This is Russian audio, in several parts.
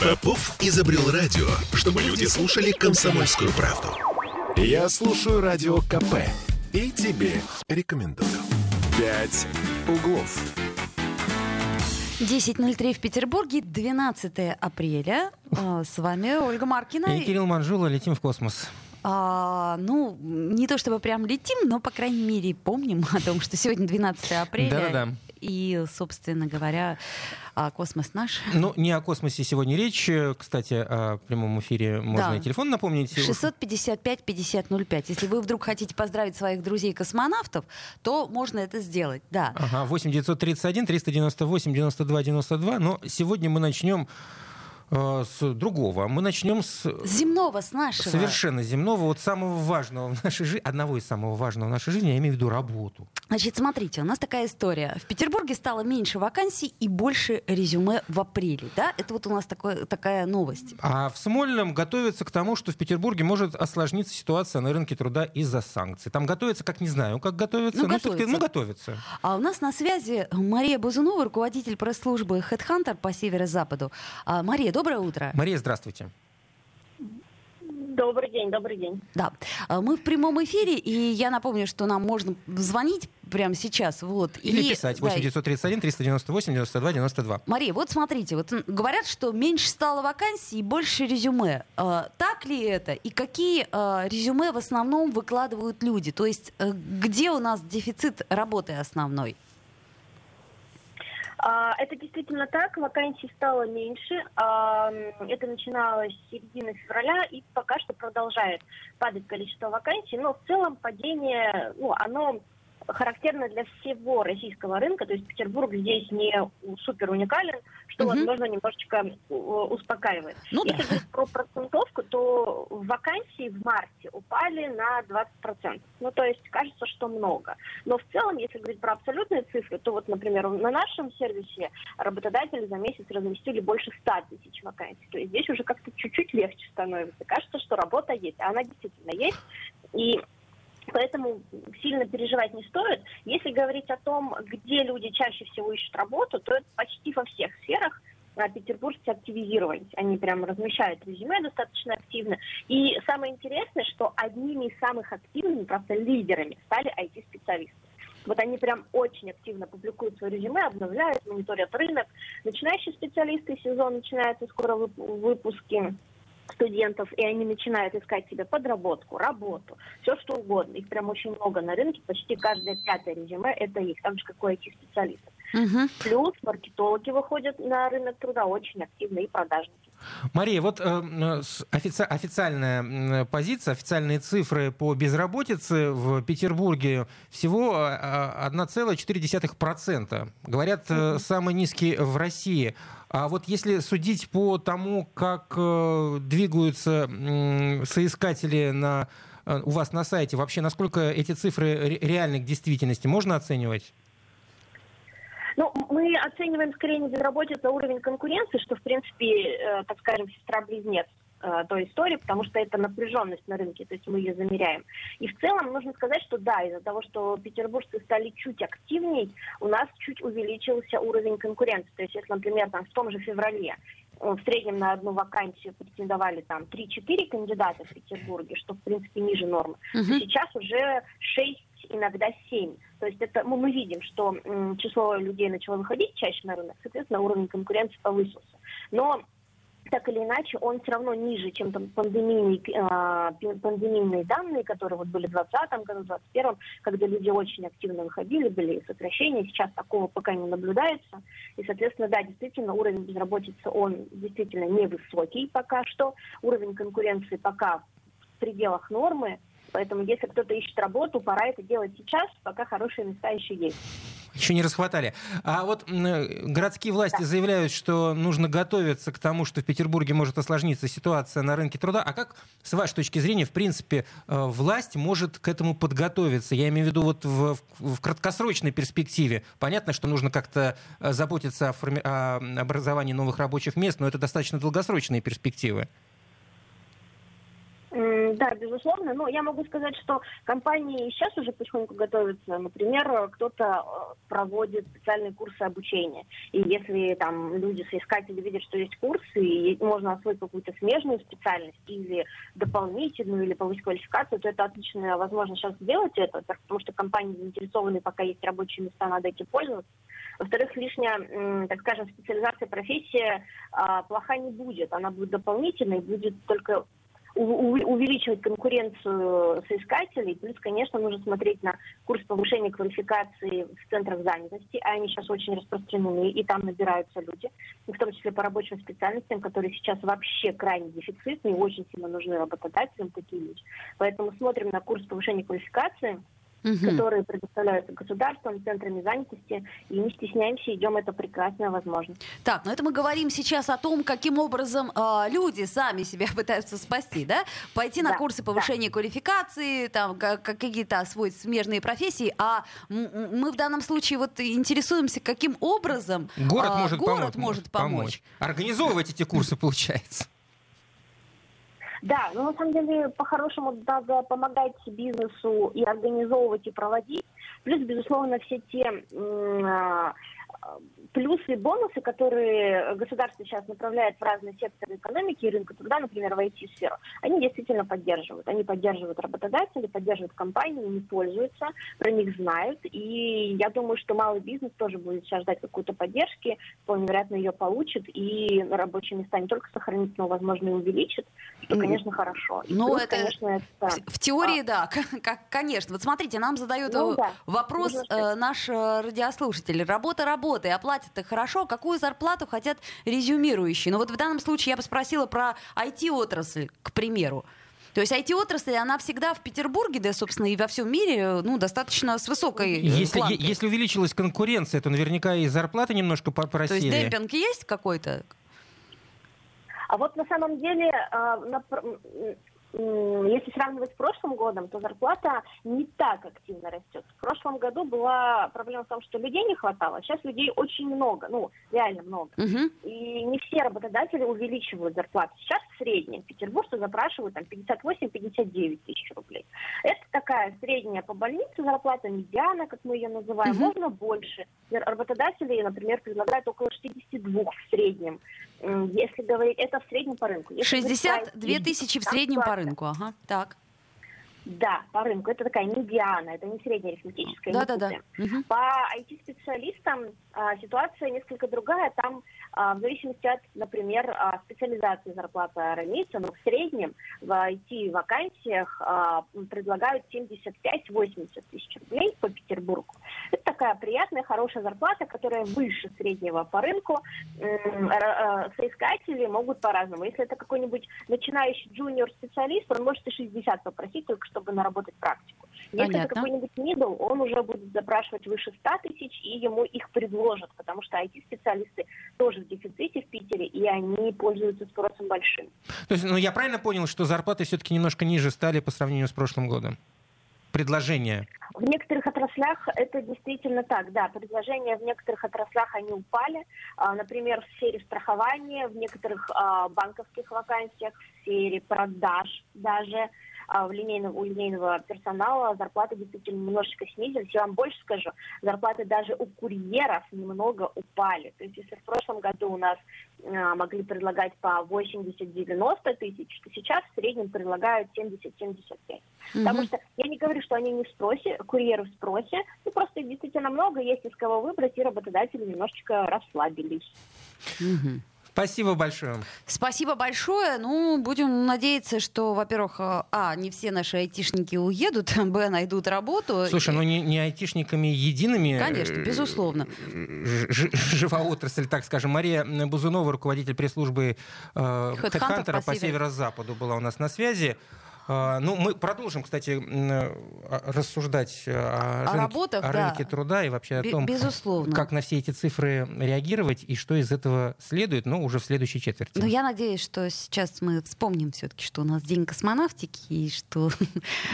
Попов изобрел радио, чтобы люди слушали комсомольскую правду. Я слушаю радио КП и тебе рекомендую. «Пять углов». 10.03 в Петербурге, 12 апреля. А, С вами Ольга Маркина. И Кирилл Манжула, летим в космос. А, ну, не то чтобы прям летим, но, по крайней мере, помним о том, что сегодня 12 апреля. Да-да-да. И, собственно говоря, а, космос наш. Ну, не о космосе сегодня речь. Кстати, о прямом эфире можно Да. и телефон напомнить. 655-5005. Если вы вдруг хотите поздравить своих друзей-космонавтов, то можно это сделать, да. Ага, 8 931 398 92 92. Но сегодня мы начнем с другого. Мы начнем с С земного, с нашего. совершенно земного, вот самого важного в нашей жизни, одного из самого важного в нашей жизни, я имею в виду работу. Значит, смотрите, у нас такая история. В Петербурге стало меньше вакансий и больше резюме в апреле, да? Это вот у нас такое, такая новость. А в Смольном готовится к тому, что в Петербурге может осложниться ситуация на рынке труда из-за санкций. Там готовится, как не знаю, как готовится, Ну, но готовится. ну, готовится. А у нас на связи Мария Бузунова, руководитель пресс-службы HeadHunter по северо-западу. А, Мария, доброе утро. Мария, здравствуйте. Добрый день, добрый день. Да, А, мы в прямом эфире, и я напомню, что нам можно звонить прямо сейчас. Вот, Или и, писать да, 8 931 398 92 92. Мария, вот смотрите, вот говорят, что меньше стало вакансий и больше резюме. А, так ли это? И какие а, резюме в основном выкладывают люди? То есть э, где у нас дефицит работы основной? А, Это действительно так, вакансий стало меньше. А, Это начиналось с середины февраля и пока что продолжает падать количество вакансий. Но в целом падение, ну, оно характерно для всего российского рынка, то есть Петербург здесь не супер уникален, что, Мгм. возможно, немножечко э, успокаивает. Ну да. Если говорить про процентовку, то вакансии в марте упали на 20%. Ну, то есть кажется, что много. Но в целом, если говорить про абсолютные цифры, то вот, например, на нашем сервисе работодатели за месяц разместили больше 100 тысяч вакансий. То есть здесь уже как-то чуть-чуть легче становится. Кажется, что работа есть, а она действительно есть. И Поэтому сильно переживать не стоит. Если говорить о том, где люди чаще всего ищут работу, то это почти во всех сферах а, петербуржцы активизировались. Они прям размещают резюме достаточно активно. И самое интересное, что одними из самых активными, просто лидерами, стали IT-специалисты. Вот они прям очень активно публикуют свое резюме, обновляют, мониторят рынок. Начинающие специалисты, сезон начинается, скоро вып- выпуски студентов, и они начинают искать себе подработку, работу, все что угодно. Их прям очень много на рынке, почти каждое пятое резюме это их, так же как у IT-специалистов. Мгм. Плюс маркетологи выходят на рынок труда очень активно и продажники. Мария, вот э, э, офици- официальная м, позиция, официальные цифры по безработице в Петербурге всего э, э, 1,4%. Говорят, э, самый низкий в России. А вот если судить по тому, как э, двигаются соискатели на, э, у вас на сайте, вообще насколько эти цифры ре- реальны к действительности, можно оценивать? Ну, мы оцениваем скорее не безработицу, а уровень конкуренции, что, в принципе, э, так скажем, сестра-близнец э, той истории, потому что это напряженность на рынке, то есть мы ее замеряем. И в целом нужно сказать, что да, из-за того, что петербуржцы стали чуть активней, у нас чуть увеличился уровень конкуренции. То есть, если, например, там, в том же феврале э, в среднем на одну вакансию претендовали там 3-4 кандидата в Петербурге, что, в принципе, ниже нормы, Мгм. сейчас уже 6, иногда 7. То есть это мы, мы видим, что м, число людей начало выходить чаще на рынок, соответственно, уровень конкуренции повысился. Но так или иначе, он все равно ниже, чем там пандемийные, а, пи- пандемийные данные, которые вот были в 2020 году, в 2021, когда люди очень активно выходили, были сокращения, сейчас такого пока не наблюдается. И, соответственно, да, действительно, уровень безработицы, он действительно невысокий пока что, уровень конкуренции пока в пределах нормы, Поэтому, если кто-то ищет работу, пора это делать сейчас, пока хорошие места еще есть. Еще не расхватали. А вот городские власти заявляют, что нужно готовиться к тому, что в Петербурге может осложниться ситуация на рынке труда. А как, с вашей точки зрения, в принципе, э, власть может к этому подготовиться? Я имею в виду вот в, в- в краткосрочной перспективе. Понятно, что нужно как-то э, заботиться о, форми- о образовании новых рабочих мест, но это достаточно долгосрочные перспективы. Да, безусловно. Но я могу сказать, что компании сейчас уже потихоньку готовятся. Например, кто-то э, проводит специальные курсы обучения. И если там люди, соискатели видят, что есть курсы, и можно освоить какую-то смежную специальность или дополнительную, или повысить квалификацию, то это отличная возможность сейчас сделать это, потому что компании заинтересованы, пока есть рабочие места, надо этим пользоваться. Во-вторых, лишняя, так скажем, специализация профессии а, плоха не будет. Она будет дополнительной, будет только увеличивать конкуренцию соискателей. Плюс, конечно, нужно смотреть на курс повышения квалификации в центрах занятости, а они сейчас очень распространены, и там набираются люди, в том числе по рабочим специальностям, которые сейчас вообще крайне дефицитны и очень сильно нужны работодателям такие люди. Поэтому смотрим на курс повышения квалификации – угу. которые предоставляются государством, центрами занятости, и не стесняемся, идем, это прекрасная возможность. Так, но это мы говорим сейчас о том, каким образом э, люди сами себя пытаются спасти, да? Пойти на да, курсы повышения да. квалификации, там, как, какие-то освоить смежные профессии, а мы в данном случае вот интересуемся, каким образом город, э, может, город помочь, может помочь. помочь. Организовывать эти курсы, получается. Да, но на самом деле по-хорошему надо помогать бизнесу и организовывать, и проводить. Плюс, безусловно, все те а, плюсы и бонусы, которые государство сейчас направляет в разные секторы экономики и рынка труда, например, в IT-сферу, они действительно поддерживают. Они поддерживают работодатели, поддерживают компании, не пользуются, про них знают. И я думаю, что малый бизнес тоже будет сейчас ждать какой-то поддержки, вполне вероятно, ее получит, и рабочие места не только сохранит, но, возможно, и увеличит, что, конечно, хорошо. И ну, плюс, это, конечно, это... В, в теории, а... да, как, конечно. Вот смотрите, нам задают ну, да. вопрос э, наш э, радиослушатель. Работа работы, оплатят-то хорошо, какую зарплату хотят резюмирующие? Ну вот в данном случае я бы спросила про IT-отрасль, к примеру. То есть IT-отрасль, она всегда в Петербурге, да, собственно, и во всем мире, ну, достаточно с высокой если, если увеличилась конкуренция, то наверняка и зарплаты немножко просели. То есть демпинг есть какой-то? А вот на самом деле а, если сравнивать с прошлым годом, то зарплата не так активно растет. В прошлом году была проблема в том, что людей не хватало. Сейчас людей очень много, ну, реально много. Угу. И не все работодатели увеличивают зарплату. Сейчас в среднем петербуржцы запрашивают там 58-59 тысяч рублей. Это такая средняя по больнице зарплата, медиана, как мы ее называем, угу. можно больше. Работодатели, например, предлагают около 62 в среднем. Если говорить, это в среднем по рынку. Если 62 тысячи в среднем по рынку, ага, так. Да, по рынку. Это такая медиана, это не средняя арифметическая. Да, да, да. По IT-специалистам а, ситуация несколько другая. Там а, в зависимости от, например, а, специализации зарплата разница, но в среднем в IT-вакансиях а, предлагают 75-80 тысяч рублей по Петербургу. Это такая приятная, хорошая зарплата, которая выше среднего по рынку. Соискатели могут по-разному. Если это какой-нибудь начинающий джуниор-специалист, он может и 60 попросить, только чтобы наработать практику. Если Понятно. это какой-нибудь middle, он уже будет запрашивать выше 100 тысяч, и ему их предложат, потому что IT-специалисты тоже в дефиците в Питере, и они пользуются спросом большим. То есть, ну, я правильно понял, что зарплаты все-таки немножко ниже стали по сравнению с прошлым годом? Предложения? В некоторых отраслях это действительно так, да. Предложения в некоторых отраслях они упали. А, например, в сфере страхования, в некоторых а, банковских вакансиях, в сфере продаж даже в линейного, у линейного персонала зарплаты действительно немножечко снизились. Я вам больше скажу, зарплаты даже у курьеров немного упали. То есть если в прошлом году у нас а, могли предлагать по 80-90 тысяч, то сейчас в среднем предлагают 70-75. Угу. Потому что я не говорю, что они не в спросе, курьеры в спросе, ну просто действительно много, есть из кого выбрать, и работодатели немножечко расслабились. Угу. Спасибо большое. Спасибо большое. Ну, будем надеяться, что, во-первых, а, не все наши айтишники уедут, б, найдут работу. Слушай, ну не, не айтишниками едиными. Конечно, э, безусловно. Жива отрасль, так скажем. Мария Бузунова, руководитель пресс-службы э, по, по северо-западу была у нас на связи. А, ну, мы продолжим, кстати, а, рассуждать о, о, рынке, работах, о рынке да. труда и вообще о том, Безусловно. как на все эти цифры реагировать и что из этого следует, но уже в следующей четверти. Но я надеюсь, что сейчас мы вспомним все-таки, что у нас день космонавтики и что,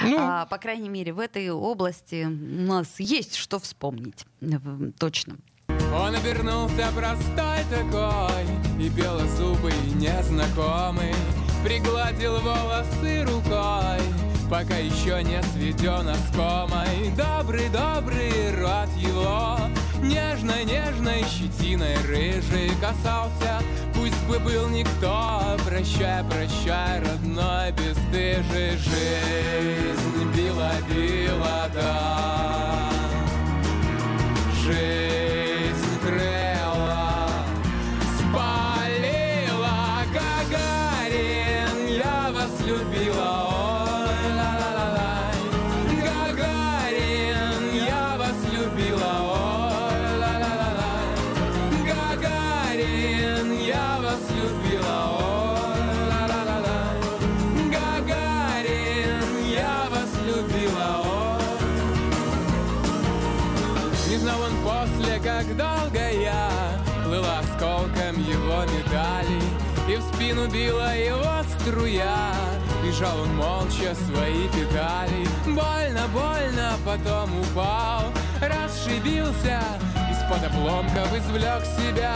ну, а, по крайней мере, в этой области у нас есть что вспомнить точно. Он обернулся простой такой И белозубый незнакомый Пригладил волосы рукой Пока еще не сведен оскомой. Добрый-добрый рот его Нежной-нежной щетиной рыжий касался. Пусть бы был никто Прощай, прощай, родной бесстыжий. Жизнь била-била, да. Жизнь молча свои педали Больно, больно, потом упал. Расшибился Из-под обломков извлек себя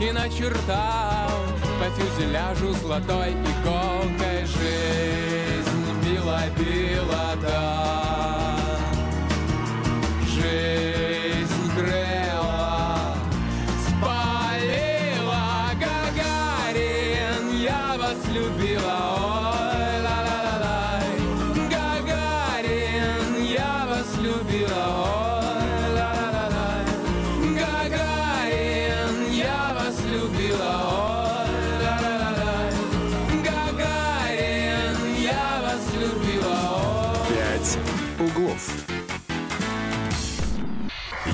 И начертал. По фюзеляжу золотой иголкой Жизнь била-била, да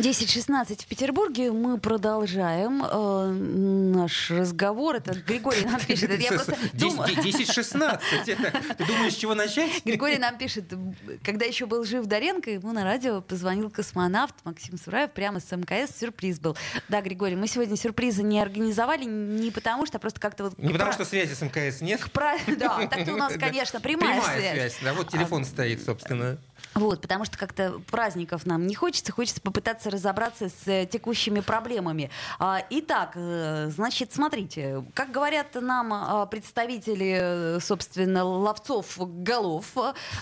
10.16 в Петербурге. Мы продолжаем э, наш разговор. Это Григорий нам пишет. Это я просто думаю... 10-16. Это- Ты думаешь, с чего начать? Григорий нам пишет, когда еще был жив Доренко, ему на радио позвонил космонавт Максим Сураев прямо с МКС. Сюрприз был. Да, Григорий, мы сегодня сюрпризы не организовали не потому, что а просто как-то вот... Не потому, что связи с МКС нет. Да, так-то у нас, конечно, прямая, Прямая связь. связь. Да, вот телефон стоит, собственно. Вот, потому что как-то праздников нам не хочется, хочется попытаться разобраться с э, текущими проблемами. А, итак, э, значит, смотрите, как говорят нам а, представители, э, собственно, ловцов голов,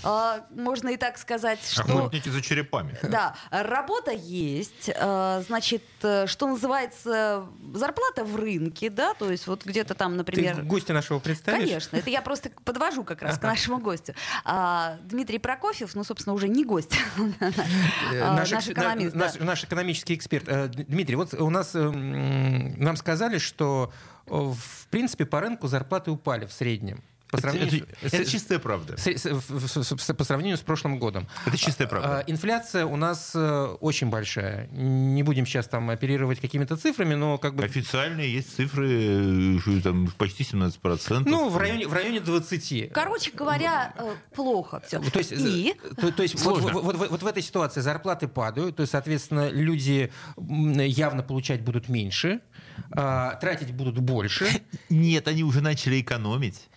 а, можно и так сказать, что... Охотники за черепами. Да, работа есть, значит, что называется, зарплата в рынке, да, то есть вот где-то там, Ты например... гостя нашего представишь? Конечно, это я просто подвожу как раз к нашему гостю. Дмитрий Прокофьев, ну, собственно, уже не гость, Э, а, наш, наш экономист. на- да. наш, наш экономический эксперт. Э, Дмитрий, вот у нас э, м, нам сказали, что э, в принципе по рынку зарплаты упали в среднем. По Это, сравнению, это- это с- чистая правда. с- с- с- с- по сравнению с прошлым годом. Это чистая правда. А, Инфляция у нас э, очень большая. Не будем сейчас там оперировать какими-то цифрами, но как бы... Официальные есть цифры, э, что там почти 17%. Ну, в районе, в районе 20. Короче говоря, э, плохо все. То есть, И то, то есть вот, Сложно. вот- вот- вот в этой ситуации зарплаты падают, то есть, соответственно, люди явно получать будут меньше, а, тратить будут больше. Нет, они уже начали экономить.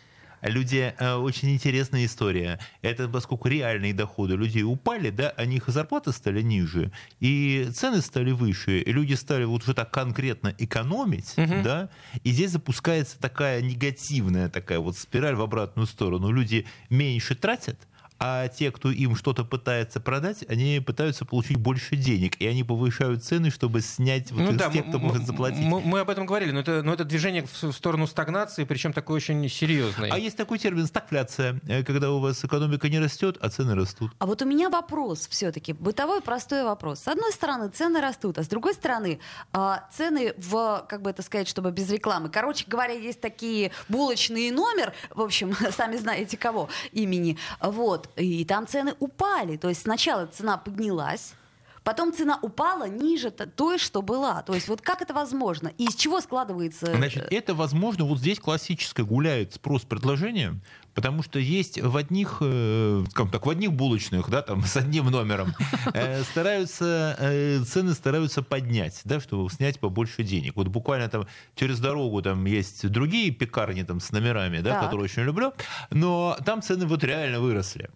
Люди, э, очень интересная история. Это поскольку реальные доходы людей упали, да, а них зарплаты стали ниже, и цены стали выше, и люди стали вот уже так конкретно экономить, да, и здесь запускается такая негативная такая вот спираль в обратную сторону. Люди меньше тратят, а те, кто им что-то пытается продать, они пытаются получить больше денег, и они повышают цены, чтобы снять вот Ну да, тех, кто может заплатить. Мы, мы об этом говорили, но это, но это движение в, в сторону стагнации, причем такое очень серьезное. А есть такой термин стагфляция, э, когда у вас экономика не растет, а цены растут. А вот у меня вопрос все-таки, бытовой простой вопрос. С одной стороны, цены растут, а с другой стороны, а, цены в, как бы это сказать, чтобы без рекламы. Короче говоря, есть такие булочные номер, в общем, сами знаете кого имени, вот, и там цены упали. То есть сначала цена поднялась, Потом цена упала ниже той, что была. То есть вот как это возможно? И из чего складывается... Значит, это возможно, вот здесь классическое гуляет спрос-предложение, потому что есть в одних, э, скажем так, в одних булочных, да, там с одним номером, э, стараются, э, цены стараются поднять, да, чтобы снять побольше денег. Вот буквально там через дорогу там есть другие пекарни там с номерами, да, Так. которые очень люблю, но там цены вот реально выросли.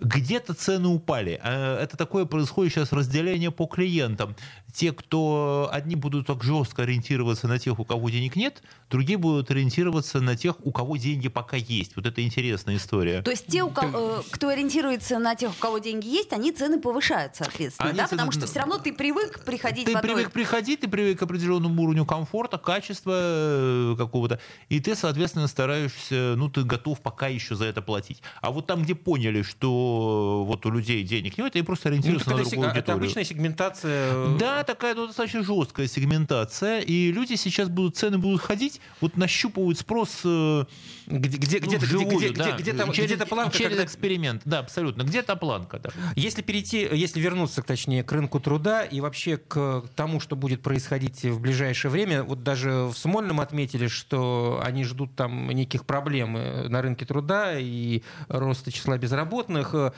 Где-то цены упали. Э, это такое происходит сейчас разделение по клиентам. Те, кто одни будут так жестко ориентироваться на тех, у кого денег нет, другие будут ориентироваться на тех, у кого деньги пока есть. Вот это интересная история. То есть те, у кого, э, кто ориентируется на тех, у кого деньги есть, они цены повышают, соответственно, Они да? цены- Потому что все равно ты привык приходить Ты в одной... привык приходить, ты привык к определенному уровню комфорта, качества э, какого-то, и ты, соответственно, стараешься, ну, ты готов пока еще за это платить. А вот там, где поняли, что вот у людей денег нет, они просто Ну, ориентируются так на это, другую сега- это аудиторию. обычная сегментация. Да, такая ну, достаточно жесткая сегментация, и люди сейчас будут, цены будут ходить, вот нащупывают спрос э, Где, где, ну, где-то, вживую, где, где, да, где, где-то, через, где-то планка, через когда- эксперимент, да, абсолютно, где-то планка, да. Если перейти, если вернуться, точнее, к рынку труда и вообще к тому, что будет происходить в ближайшее время, вот даже в Смольном отметили, что они ждут там неких проблем э, на рынке труда и роста числа безработных, э,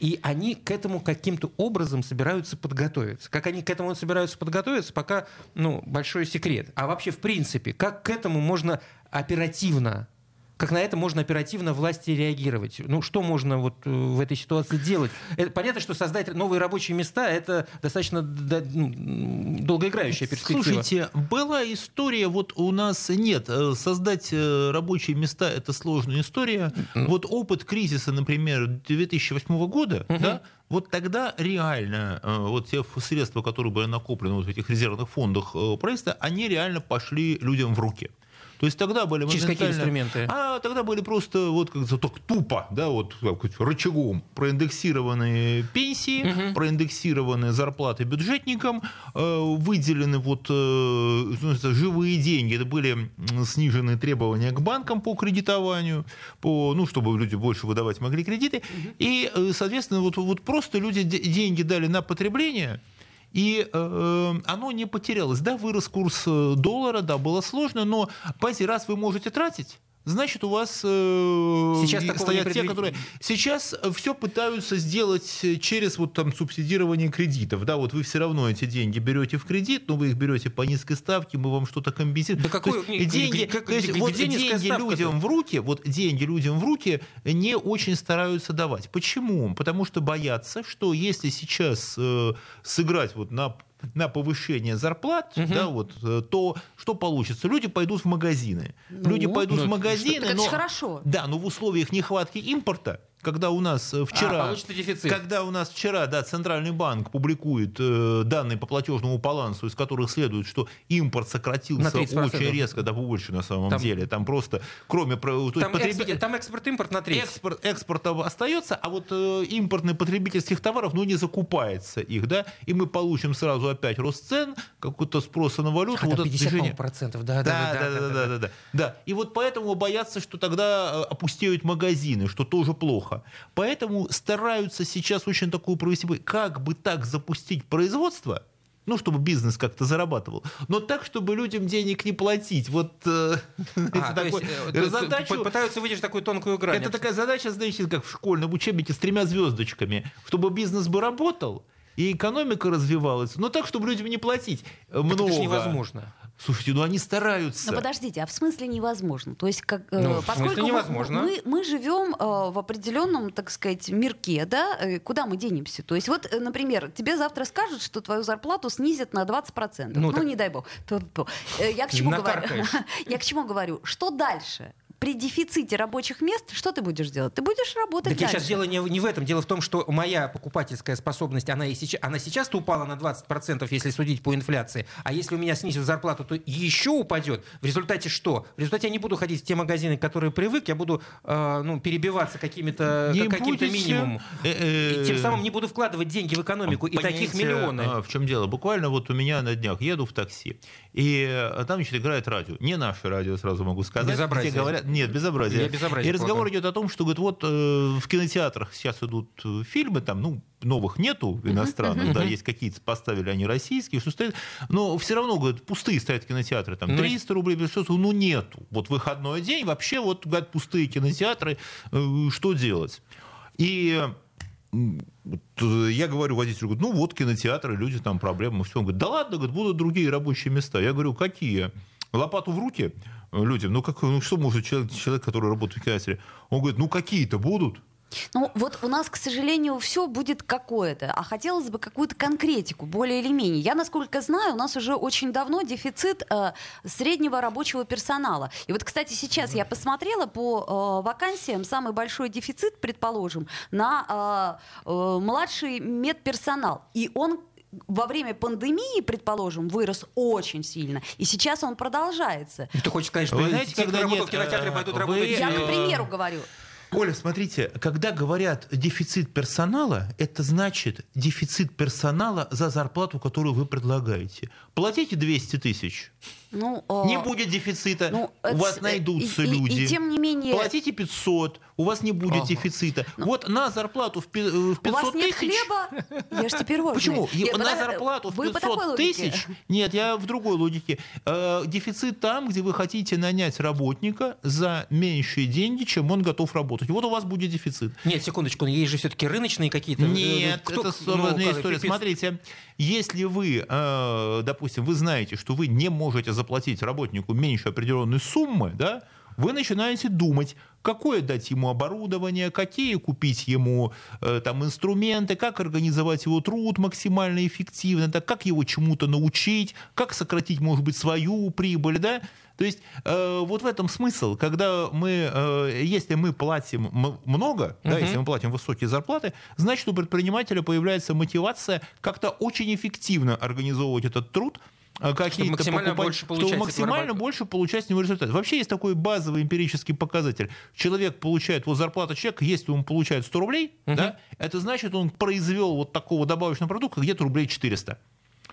и они к этому каким-то образом собираются подготовиться. Как они к этому собираются подготовиться, пока ну, большой секрет. А вообще, в принципе, как к этому можно оперативно как на это можно оперативно власти реагировать? Ну, что можно вот э, в этой ситуации делать? Это, понятно, что создать новые рабочие места – это достаточно ну, м, долгоиграющая перспектива. Слушайте, была история, вот у нас нет, э, создать э, рабочие места – это сложная история. Вот опыт кризиса, например, 2008 года, да, вот тогда реально вот те средства, которые были накоплены вот в этих резервных фондах правительства, они реально пошли людям в руки. То есть тогда были Через какие инструменты? А тогда были просто вот как так тупо, да, вот как рычагом проиндексированные пенсии, проиндексированные зарплаты бюджетникам, э, выделены вот э, живые деньги, это были снижены требования к банкам по кредитованию, по, ну, чтобы люди больше выдавать могли кредиты, и, э, соответственно, вот, вот просто люди де- деньги дали на потребление, и э, оно не потерялось. Да, вырос курс э, доллара, да, было сложно, но, понимаете, раз вы можете тратить, значит, у вас э, Сейчас стоят те, предвид- которые... Сейчас все пытаются сделать через вот там субсидирование кредитов. Да, вот вы все равно эти деньги берете в кредит, но вы их берете по низкой ставке, мы вам что-то компенсируем. Да какой- То есть деньги, как- то есть вот деньги людям в руки, вот деньги людям в руки не очень стараются давать. Почему? Потому что боятся, что если сейчас э, сыграть вот на на повышение зарплат, да, вот, э, то что получится? Люди пойдут в магазины. Люди Ну, пойдут ну, в это- магазины, это но, ж хорошо. да, но в условиях нехватки импорта, когда у нас э, вчера, А, когда у нас вчера, да, центральный банк публикует э, данные по платежному балансу, из которых следует, что импорт сократился На 30%. очень резко, да больше на самом Там- деле, там просто кроме то Там, потребитель- экспорт, там экспорт-импорт на 30. Экспорт, экспорта остается, а вот э, импортных потребительских товаров, ну, не закупается их, да, и мы получим сразу опять рост цен, какой-то спроса на валюту, А, вот там это 50 движение. процентов. Да, Да, да, да, да, да, да, да. И вот поэтому боятся, что тогда э, опустеют магазины, что тоже плохо. Поэтому стараются сейчас очень такую провести, как бы так запустить производство, ну, чтобы бизнес как-то зарабатывал, но так, чтобы людям денег не платить. Вот э, А, есть, задачу- пытаются выдержать такую тонкую грань. это такая задача, знаете, как в школьном учебнике с тремя звездочками, чтобы бизнес бы работал и экономика развивалась, но так, чтобы людям не платить много. Это же невозможно. Слушайте, ну они стараются. Ну подождите, а в смысле невозможно? То есть, как, э, Ну, в поскольку невозможно? Мы, мы живем э, в определенном, так сказать, мирке, да, э, куда мы денемся? То есть, вот, э, например, тебе завтра скажут, что твою зарплату снизят на 20%. Ну, Ну, так- не дай бог. Э, Я к чему говорю? Я к чему говорю? Что дальше? При дефиците рабочих мест что ты будешь делать? Ты будешь работать Так я дальше. сейчас дело не, в- не в этом. Дело в том, что моя покупательская способность, она, и сейчас, она сейчас-то упала на 20%, если судить по инфляции. А если у меня снизят зарплату, то еще упадет. В результате что? В результате я не буду ходить в те магазины, к которые привык, я буду э, ну, перебиваться какими-то, Не как- каким-то будете, минимумом. э, И тем самым не буду вкладывать деньги в экономику. И таких Понимаете, миллионы. а, В чем дело? Буквально вот у меня на днях еду в такси, и э, там, значит, играет радио. Не наше радио, сразу могу сказать. Безобразие. Где говорят, нет, безобразие. Я безобразие И разговор полагаю. идет о том, что, говорит, вот э, в кинотеатрах сейчас идут э, фильмы, там, ну, новых нету иностранных, да, есть какие-то, поставили они российские, что стоит, но все равно, говорят, пустые стоят кинотеатры, там, Ну, 300 рублей, 500, ну, нету. Вот выходной день, вообще, вот, говорят, пустые кинотеатры, э, что делать? И э, я говорю водителю, говорю, ну вот кинотеатры, люди там проблемы, все. Он говорит, да ладно, говорит, будут другие рабочие места. Я говорю, какие? Лопату в руки людям? Ну, как, ну что может человек, человек, который работает в кинотеатре? Он говорит, ну какие-то будут. Ну, вот у нас, к сожалению, все будет какое-то, а хотелось бы какую-то конкретику, более или менее. Я, насколько знаю, у нас уже очень давно дефицит э, среднего рабочего персонала. И вот, кстати, сейчас я посмотрела по э, вакансиям, самый большой дефицит, предположим, на э, э, младший медперсонал. И он во время пандемии, предположим, вырос очень сильно, и сейчас он продолжается. Ты хочешь сказать, что Вы знаете, те, кто когда работал нет, в кинотеатре, э, пойдут вы- работать? Я, э, к примеру, говорю. Оля, смотрите, когда говорят дефицит персонала, это значит дефицит персонала за зарплату, которую вы предлагаете. Платите 200 тысяч, Ну, э, не будет дефицита, ну, у вас найдутся и- и- люди. И, тем не менее... Платите 500, у вас не будет Ага. дефицита. Вот на зарплату в пи- э, в 500 У вас нет тысяч... хлеба, ешьте пирожные. Почему? И Нет, на зарплату в вы по такой 500 логике. тысяч? Нет, я в другой логике. Э, дефицит там, где вы хотите нанять работника за меньшие деньги, чем он готов работать. Вот у вас будет дефицит. Нет, секундочку, есть же все-таки рыночные какие-то. Нет, Кто- это ну, сложная как, история. пипец. Смотрите, если вы, э, допустим, вы знаете, что вы не можете заплатить работнику меньше определенной суммы, да, вы начинаете думать, какое дать ему оборудование, какие купить ему э, там инструменты, как организовать его труд максимально эффективно, да, как его чему-то научить, как сократить, может быть, свою прибыль, да. То есть э, вот в этом смысл, когда мы, э, если мы платим много, да, если мы платим высокие зарплаты, значит у предпринимателя появляется мотивация как-то очень эффективно организовывать этот труд, какие-то максимально покупать- больше получать чтобы максимально больше получать с него результат. Вообще есть такой базовый эмпирический показатель. Человек получает, вот зарплата человека, если он получает 100 рублей, да, это значит, он произвел вот такого добавочного продукта где-то рублей 400.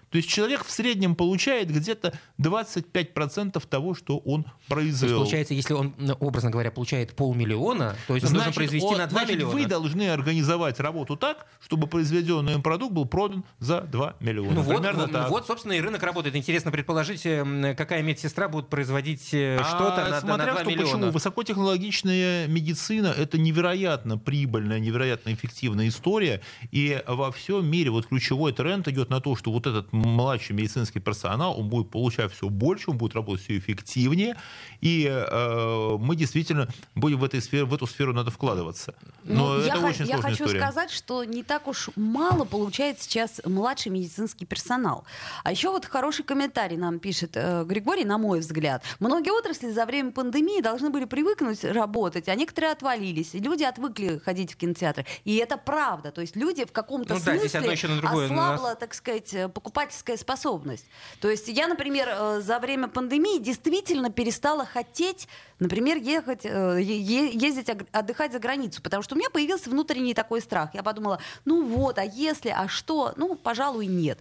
То есть человек в среднем получает где-то 25% того, что он То есть, произвел. получается, если он, ну, образно говоря, получает полмиллиона, то есть он должен произвести он- на 2 значит, миллиона. вы должны организовать работу так, чтобы произведенный им продукт был продан за 2 миллиона. Ну вот, Примерно ну, так. вот, собственно, и рынок работает. Интересно предположить, э, какая медсестра будет производить э, А что-то на, на смотря 2 что, миллиона. почему. Высокотехнологичная медицина – это невероятно прибыльная, невероятно эффективная история. И во всем мире вот ключевой тренд идет на то, что вот этот младший медицинский персонал, он будет получать все больше, он будет работать все эффективнее. И э, мы действительно будем в, этой сфере, в эту сферу надо вкладываться. Но Ну, это я, х- очень я сложная хочу история. сказать, что не так уж мало получает сейчас младший медицинский персонал. А еще вот хороший комментарий нам пишет э, Григорий, на мой взгляд. Многие отрасли за время пандемии должны были привыкнуть работать, а некоторые отвалились. И люди отвыкли ходить в кинотеатры. И это правда. То есть люди в каком-то Ну да, здесь смысле одно еще на другое. ослабла, так сказать, э, покупательская способность. То есть я, например, э, за время пандемии действительно перестала хотеть, например, ехать, э, ездить отдыхать за границу, потому что у меня появился внутренний такой страх. Я подумала, ну вот, а если, а что? Ну, пожалуй, нет.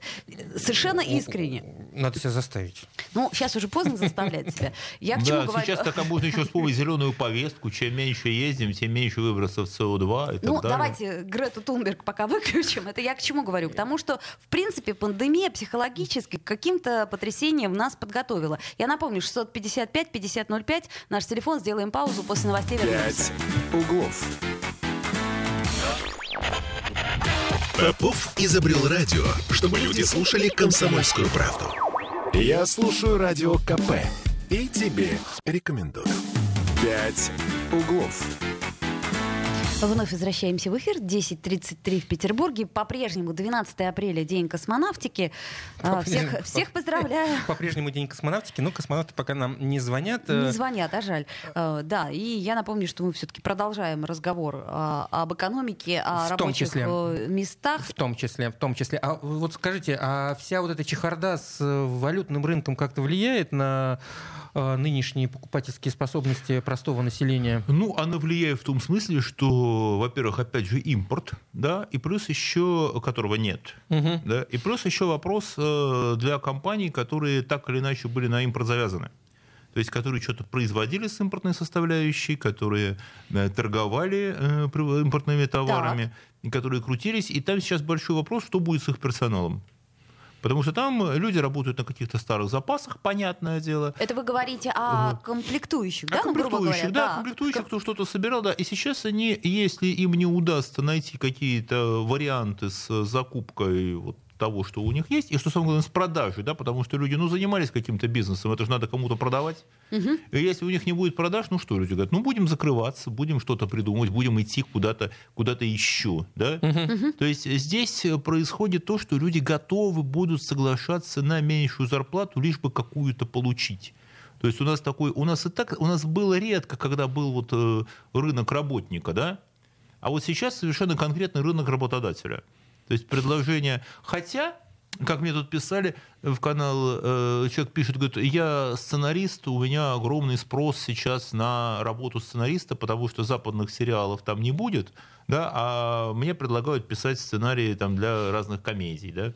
Совершенно искренне. Надо себя заставить. Ну, сейчас уже поздно заставлять себя. Я к чему Да, говорю? сейчас так можно еще вспомнить зеленую повестку. Чем меньше ездим, тем меньше выбросов СО2 и так Ну, далее. давайте Грету Тунберг пока выключим. Это я к чему говорю? К тому, что, в принципе, пандемия психологически к каким-то потрясениям нас подготовила. Я напомню, 655-5005, наш телефон, сделаем паузу, после новостей вернемся. «Пять углов». Попов изобрел радио, чтобы люди слушали комсомольскую правду. Я слушаю радио КП и тебе рекомендую. «Пять углов». Вновь возвращаемся в эфир. 10.33 в Петербурге. По-прежнему 12 апреля, День космонавтики. А, Всех, всех поздравляю. По-прежнему день космонавтики, но космонавты пока нам не звонят. Э, Не звонят, а жаль. Э, Да, и я напомню, что мы все-таки продолжаем разговор а, об экономике, о В том рабочих числе. э, местах. В том числе, в том числе. А вот скажите, а вся вот эта чехарда с э, валютным рынком как-то влияет на э, нынешние покупательские способности простого населения? Ну, она влияет в том смысле, что, во-первых, опять же, импорт, да, и плюс еще, которого нет, Мгм. да, и плюс еще вопрос э, для компаний, которые так или иначе были на импорт завязаны. То есть, которые что-то производили с импортной составляющей, которые э, торговали э, импортными товарами, и которые крутились. И там сейчас большой вопрос, что будет с их персоналом. Потому что там люди работают на каких-то старых запасах, понятное дело. Это вы говорите о комплектующих, да? Ну, грубо комплектующих, говоря, да, комплектующих, кто что-то собирал, да. И сейчас они, если им не удастся найти какие-то варианты с закупкой вот того, что у них есть, и что самое главное, с продажей, да, потому что люди, ну, занимались каким-то бизнесом, это же надо кому-то продавать. Угу. И если у них не будет продаж, ну что, люди говорят, ну, будем закрываться, будем что-то придумывать, будем идти куда-то куда еще, да. Угу. То есть здесь происходит то, что люди готовы будут соглашаться на меньшую зарплату, лишь бы какую-то получить. То есть у нас такой, у нас и так, у нас было редко, когда был вот э, рынок работника, да, а вот сейчас совершенно конкретный рынок работодателя. То есть предложение, хотя, как мне тут писали в канал, э, человек пишет, говорит, я сценарист, у меня огромный спрос сейчас на работу сценариста, потому что западных сериалов там не будет, да, а мне предлагают писать сценарии там для разных комедий, да.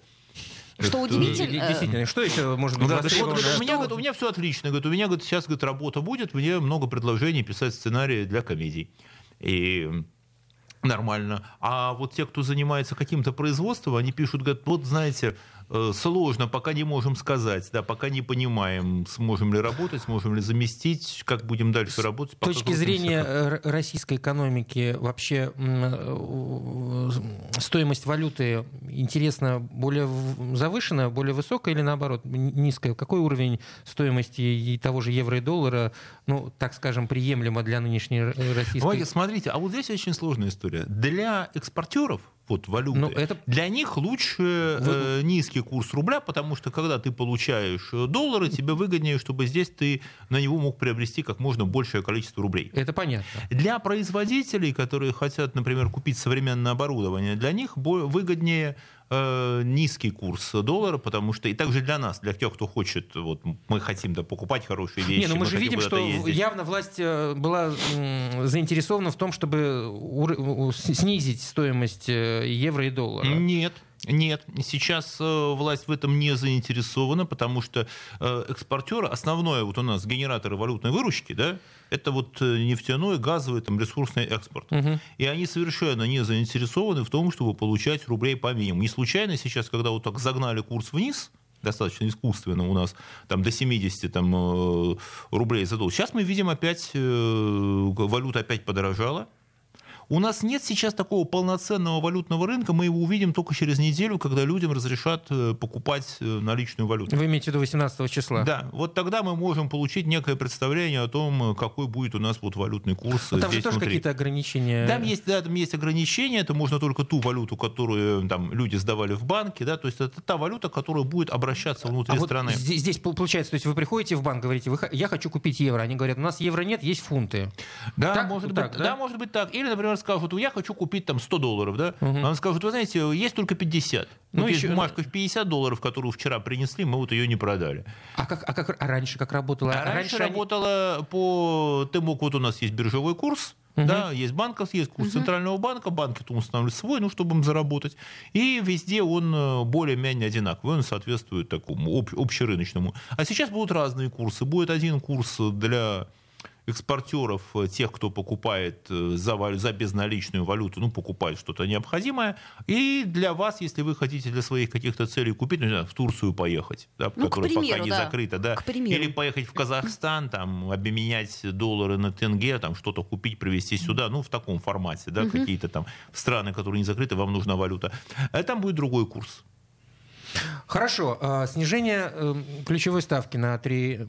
Что удивительно. Действительно, что еще может быть да, вот, у, меня, говорит, у меня все отлично. Говорит, у меня говорит, сейчас говорит, работа будет, мне много предложений писать сценарии для комедий. И нормально. А вот те, кто занимается каким-то производством, они пишут, говорят, вот знаете, сложно, пока не можем сказать, да, пока не понимаем, сможем ли работать, сможем ли заместить, как будем дальше работать. С точки зрения как... российской экономики, вообще э, стоимость валюты, интересно, более завышенная, более высокая или наоборот низкая? Какой уровень стоимости и того же евро и доллара, ну, так скажем, приемлемо для нынешней российской? Ой, смотрите, а вот здесь очень сложная история. Для экспортеров вот валюты. Но ну, это... Для них лучше э, низкий курс рубля, потому что когда ты получаешь э, доллары, тебе выгоднее, чтобы здесь ты на него мог приобрести как можно большее количество рублей. Это понятно. Для производителей, которые хотят, например, купить современное оборудование, для них выгоднее э, низкий курс доллара, потому что и также для нас, для тех, кто хочет, вот мы хотим да, покупать хорошие вещи. Не, но мы, мы же видим, что ездить. явно власть э, была заинтересована в том, чтобы снизить стоимость э, евро и доллара. Нет, нет, сейчас э, власть в этом не заинтересована, потому что э, экспортеры, основное вот у нас генераторы валютной выручки, да, это вот э, нефтяной, газовый, там, ресурсный экспорт. Угу. И они совершенно не заинтересованы в том, чтобы получать рублей по минимуму. Не случайно сейчас, когда вот так загнали курс вниз, достаточно искусственно у нас, там до 70 там, рублей за доллар. Сейчас мы видим опять, валюта опять подорожала, у нас нет сейчас такого полноценного валютного рынка, мы его увидим только через неделю, когда людям разрешат э, покупать э, наличную валюту. Вы имеете в виду 18 числа? Да, вот тогда мы можем получить некое представление о том, какой будет у нас вот валютный курс Но ну, там здесь же тоже какие-то ограничения? Там есть, да, там есть ограничения, это можно только ту валюту, которую там люди сдавали в банке, да, то есть это та валюта, которая будет обращаться внутри а страны. Вот здесь, здесь получается, то есть вы приходите в банк, говорите, вы, я хочу купить евро, они говорят, у нас евро нет, есть фунты. Да, так, может так, быть, да? да, может быть так. Или, например, скажут, я хочу купить там 100 долларов, да? Угу. Она скажет, вы знаете, есть только 50. Ну, вот еще... есть бумажка в 50 долларов, которую вчера принесли, мы вот ее не продали. А как, а как а раньше как работало? А, раньше, раньше работало они... по... Ты мог, вот у нас есть биржевой курс, Угу. Да, есть банковский, есть курс угу. центрального банка, банки там устанавливают свой, ну, чтобы им заработать. И везде он э, более-менее одинаковый, он соответствует такому об, общерыночному. А сейчас будут разные курсы. Будет один курс для экспортеров, э, тех, кто покупает э, за, за безналичную валюту, ну, покупает что-то необходимое. И для вас, если вы хотите для своих каких-то целей купить, ну, в Турцию поехать, да, ну, которая примеру, пока не да. закрыта, да, или поехать в Казахстан, там, обменять доллары на тенге, там, что-то купить, привезти сюда, ну, в таком формате, да, угу. какие-то там страны, которые не закрыты, вам нужна валюта. А там будет другой курс. Хорошо. А, снижение эм, ключевой ставки на 3%,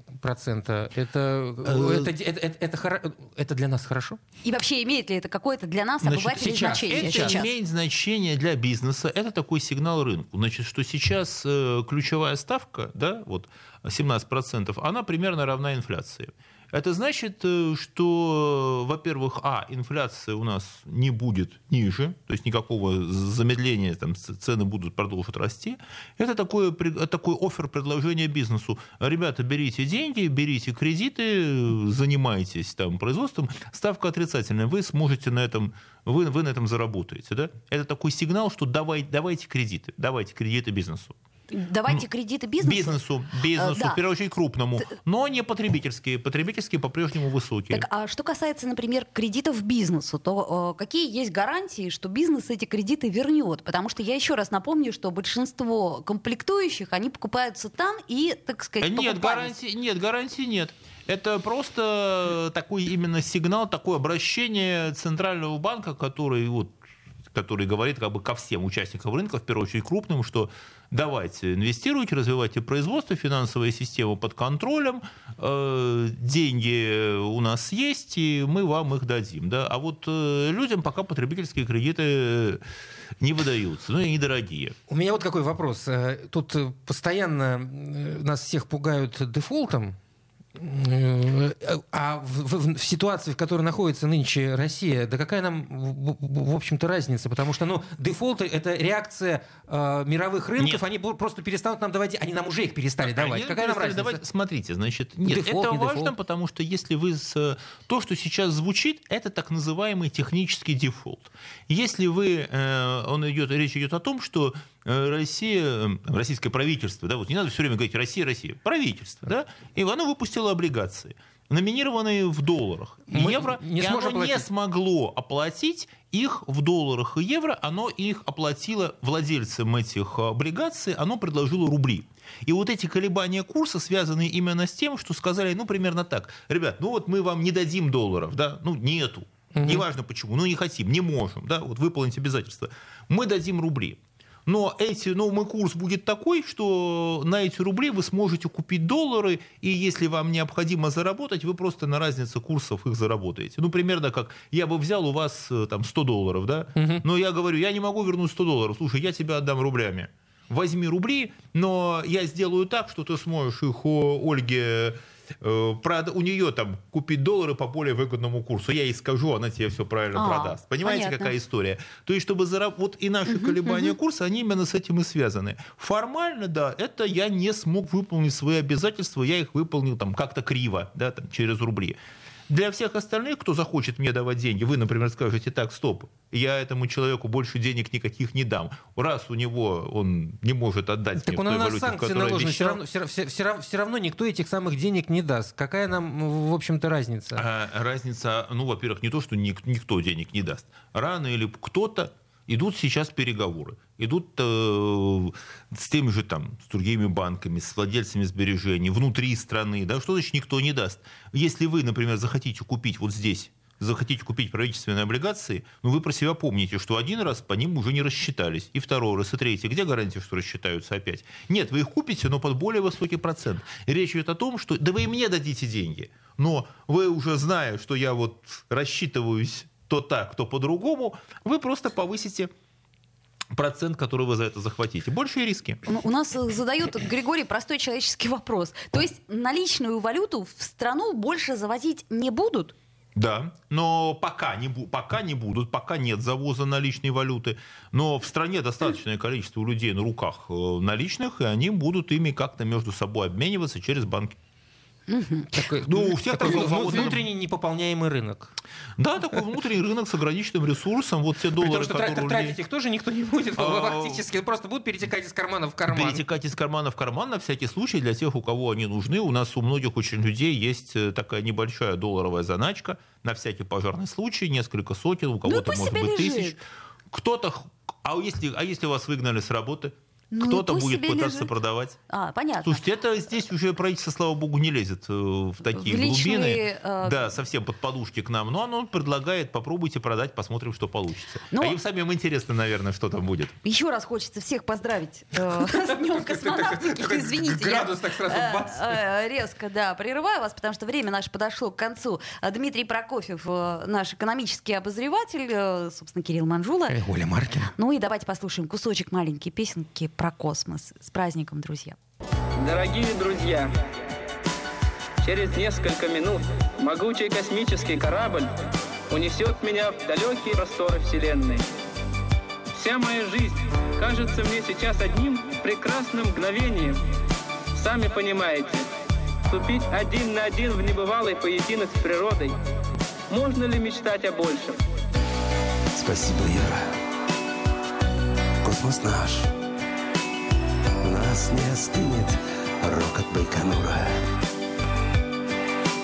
это, это, это, это, это, это для нас хорошо? И вообще имеет ли это какое-то для нас обывателей значение? Это сейчас. имеет значение для бизнеса. Это такой сигнал рынку. Значит, что сейчас э, ключевая ставка, да, вот 17%, она примерно равна инфляции. Это значит, э, что, во-первых, а, инфляция у нас не будет ниже, то есть никакого замедления, там, цены будут продолжать расти. Это такое, такой офер предложения бизнесу. Ребята, берите деньги, берите кредиты, занимайтесь там, производством, ставка отрицательная, вы сможете на этом вы, вы на этом заработаете. Да? Это такой сигнал, что давай, давайте кредиты, давайте кредиты бизнесу. Давайте кредиты бизнесу? Бизнесу, бизнесу, да. в первую очередь крупному, но не потребительские. Потребительские по-прежнему высокие. Так, а что касается, например, кредитов бизнесу, то э, какие есть гарантии, что бизнес эти кредиты вернет? Потому что я еще раз напомню, что большинство комплектующих, они покупаются там и, так сказать, Нет, гарантии, нет, гарантии нет. Это просто такой именно сигнал, такое обращение Центрального банка, который вот который говорит как бы ко всем участникам рынка, в первую очередь крупным, что давайте инвестируйте, развивайте производство, финансовая система под контролем, э, деньги у нас есть, и мы вам их дадим. Да? А вот э, людям пока потребительские кредиты не выдаются, ну и недорогие. У меня вот какой вопрос. Э, тут э, постоянно э, нас всех пугают дефолтом, а в, в, в ситуации, в которой находится нынче Россия, да какая нам, в, в общем-то, разница? Потому что, ну, дефолты — это реакция э, мировых рынков, нет. они просто перестанут нам давать, они нам уже их перестали давать. Они какая нам разница? Давать, смотрите, значит, нет, дефолт, это не важно, дефолт. потому что если вы... С, то, что сейчас звучит, это так называемый технический дефолт. Если вы... Э, он идет, речь идет о том, что Россия, э, российское правительство, да, вот не надо все время говорить Россия, Россия, правительство, да, и оно выпустило облигации, номинированные в долларах. Мы евро, не, и оно оплатить. не смогло оплатить их в долларах и евро, оно их оплатило владельцам этих облигаций, оно предложило рубли. И вот эти колебания курса связаны именно с тем, что сказали, ну, примерно так, ребят, ну вот мы вам не дадим долларов, да, ну, нету, угу. неважно почему, ну, не хотим, не можем, да, вот выполнить обязательства. Мы дадим рубли. Но эти, ну, мой курс будет такой, что на эти рубли вы сможете купить доллары, и если вам необходимо заработать, вы просто на разнице курсов их заработаете. Ну, примерно как я бы взял у вас э, там 100 долларов, да, угу. но я говорю, я не могу вернуть 100 долларов, слушай, я тебе отдам рублями. Возьми рубли, но я сделаю так, что ты сможешь их у Э, у нее там купить доллары по более выгодному курсу. Я ей скажу, она тебе все правильно а, продаст. Понимаете, понятно. какая история? То есть, чтобы зараб... вот и наши угу, колебания угу. курса, они именно с этим и связаны. Формально, да, это я не смог выполнить свои обязательства, я их выполнил там как-то криво, да, там, через рубли. Для всех остальных, кто захочет мне давать деньги, вы, например, скажете, так, стоп, я этому человеку больше денег никаких не дам. Раз у него он не может отдать так мне он в той валюте, в которой наложены. Все равно, все, все, все равно никто этих самых денег не даст. Какая нам, в общем-то, разница? А, разница, ну, во-первых, не то, что ник, никто денег не даст. Рано или кто-то идут сейчас переговоры. Идут э, с теми же там, с другими банками, с владельцами сбережений, внутри страны. Да? Что значит никто не даст? Если вы, например, захотите купить вот здесь захотите купить правительственные облигации, ну вы про себя помните, что один раз по ним уже не рассчитались, и второй раз, и третий. Где гарантия, что рассчитаются опять? Нет, вы их купите, но под более высокий процент. Речь идет о том, что да вы и мне дадите деньги, но вы уже зная, что я вот рассчитываюсь то так, то по-другому, вы просто повысите процент, который вы за это захватите. Большие риски. У нас задают, Григорий, простой человеческий вопрос. То есть наличную валюту в страну больше завозить не будут? Да, но пока не, пока не будут, пока нет завоза наличной валюты. Но в стране достаточное количество людей на руках э, наличных, и они будут ими как-то между собой обмениваться через банки. Такой, ну, у всех такой такой внутренний непополняемый рынок. Да, такой внутренний рынок с ограниченным ресурсом. Вот те доллары, При том, что которые... тратить их тоже никто не будет а, фактически. Просто будут перетекать из кармана в карман. Перетекать из кармана в карман на всякий случай для тех, у кого они нужны. У нас у многих очень людей есть э, такая небольшая долларовая заначка на всякий пожарный случай, несколько сотен, у кого-то ну, может быть лежит. тысяч. Кто-то а если, а если вас выгнали с работы, ну, Кто-то будет пытаться лежит. продавать. А, понятно. Слушайте, это здесь уже правительство, слава богу, не лезет э, в такие в личные, глубины. Э... Да, совсем под подушки к нам. Но оно предлагает, попробуйте продать, посмотрим, что получится. Но... А им самим интересно, наверное, что там будет. Еще раз хочется всех поздравить э, с Днем космонавтики. Извините, я э, резко да, прерываю вас, потому что время наше подошло к концу. Дмитрий Прокофьев, наш экономический обозреватель, собственно, Кирилл Манжула. Оля Маркина. Ну и давайте послушаем кусочек маленькой песенки про космос. С праздником, друзья! Дорогие друзья, через несколько минут могучий космический корабль унесет меня в далекие просторы Вселенной. Вся моя жизнь кажется мне сейчас одним прекрасным мгновением. Сами понимаете, вступить один на один в небывалый поединок с природой. Можно ли мечтать о большем? Спасибо, Яра. Космос наш нас не остынет рокот Байконура.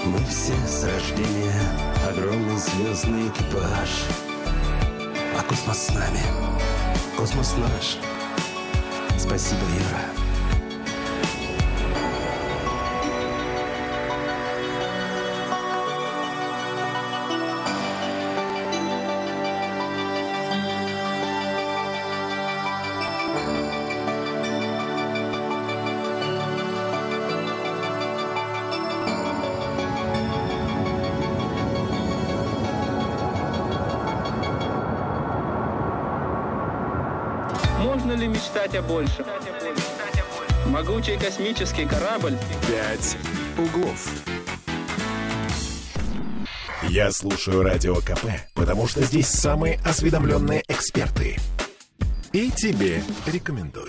Мы все с рождения огромный звездный экипаж. А космос с нами, космос наш. Спасибо, Юра. О большем? Могучий космический корабль «Пять углов». Я слушаю Радио КП, потому что здесь самые осведомленные эксперты. И тебе рекомендую.